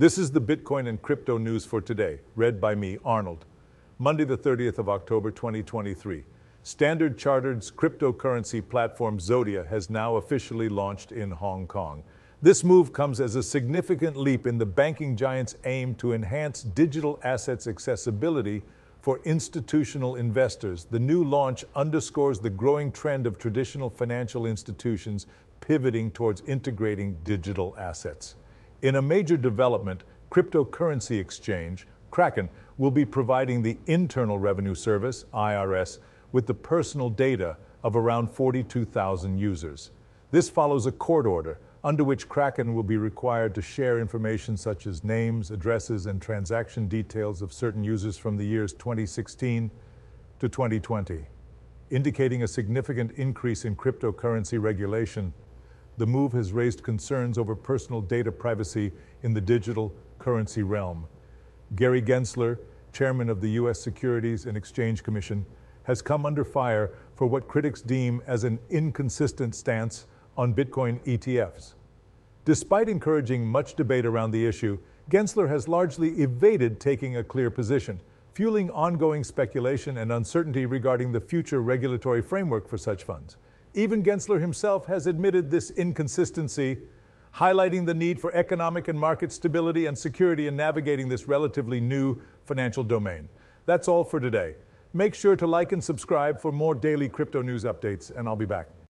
This is the Bitcoin and crypto news for today, read by me, Arnold. Monday, the 30th of October, 2023. Standard Chartered's cryptocurrency platform Zodia has now officially launched in Hong Kong. This move comes as a significant leap in the banking giant's aim to enhance digital assets accessibility for institutional investors. The new launch underscores the growing trend of traditional financial institutions pivoting towards integrating digital assets. In a major development, cryptocurrency exchange, Kraken will be providing the Internal Revenue Service, IRS, with the personal data of around 42,000 users. This follows a court order under which Kraken will be required to share information such as names, addresses, and transaction details of certain users from the years 2016 to 2020. Indicating a significant increase in cryptocurrency regulation, the move has raised concerns over personal data privacy in the digital currency realm. Gary Gensler, chairman of the U.S. Securities and Exchange Commission, has come under fire for what critics deem as an inconsistent stance on Bitcoin ETFs. Despite encouraging much debate around the issue, Gensler has largely evaded taking a clear position, fueling ongoing speculation and uncertainty regarding the future regulatory framework for such funds. Even Gensler himself has admitted this inconsistency, highlighting the need for economic and market stability and security in navigating this relatively new financial domain. That's all for today. Make sure to like and subscribe for more daily crypto news updates, and I'll be back.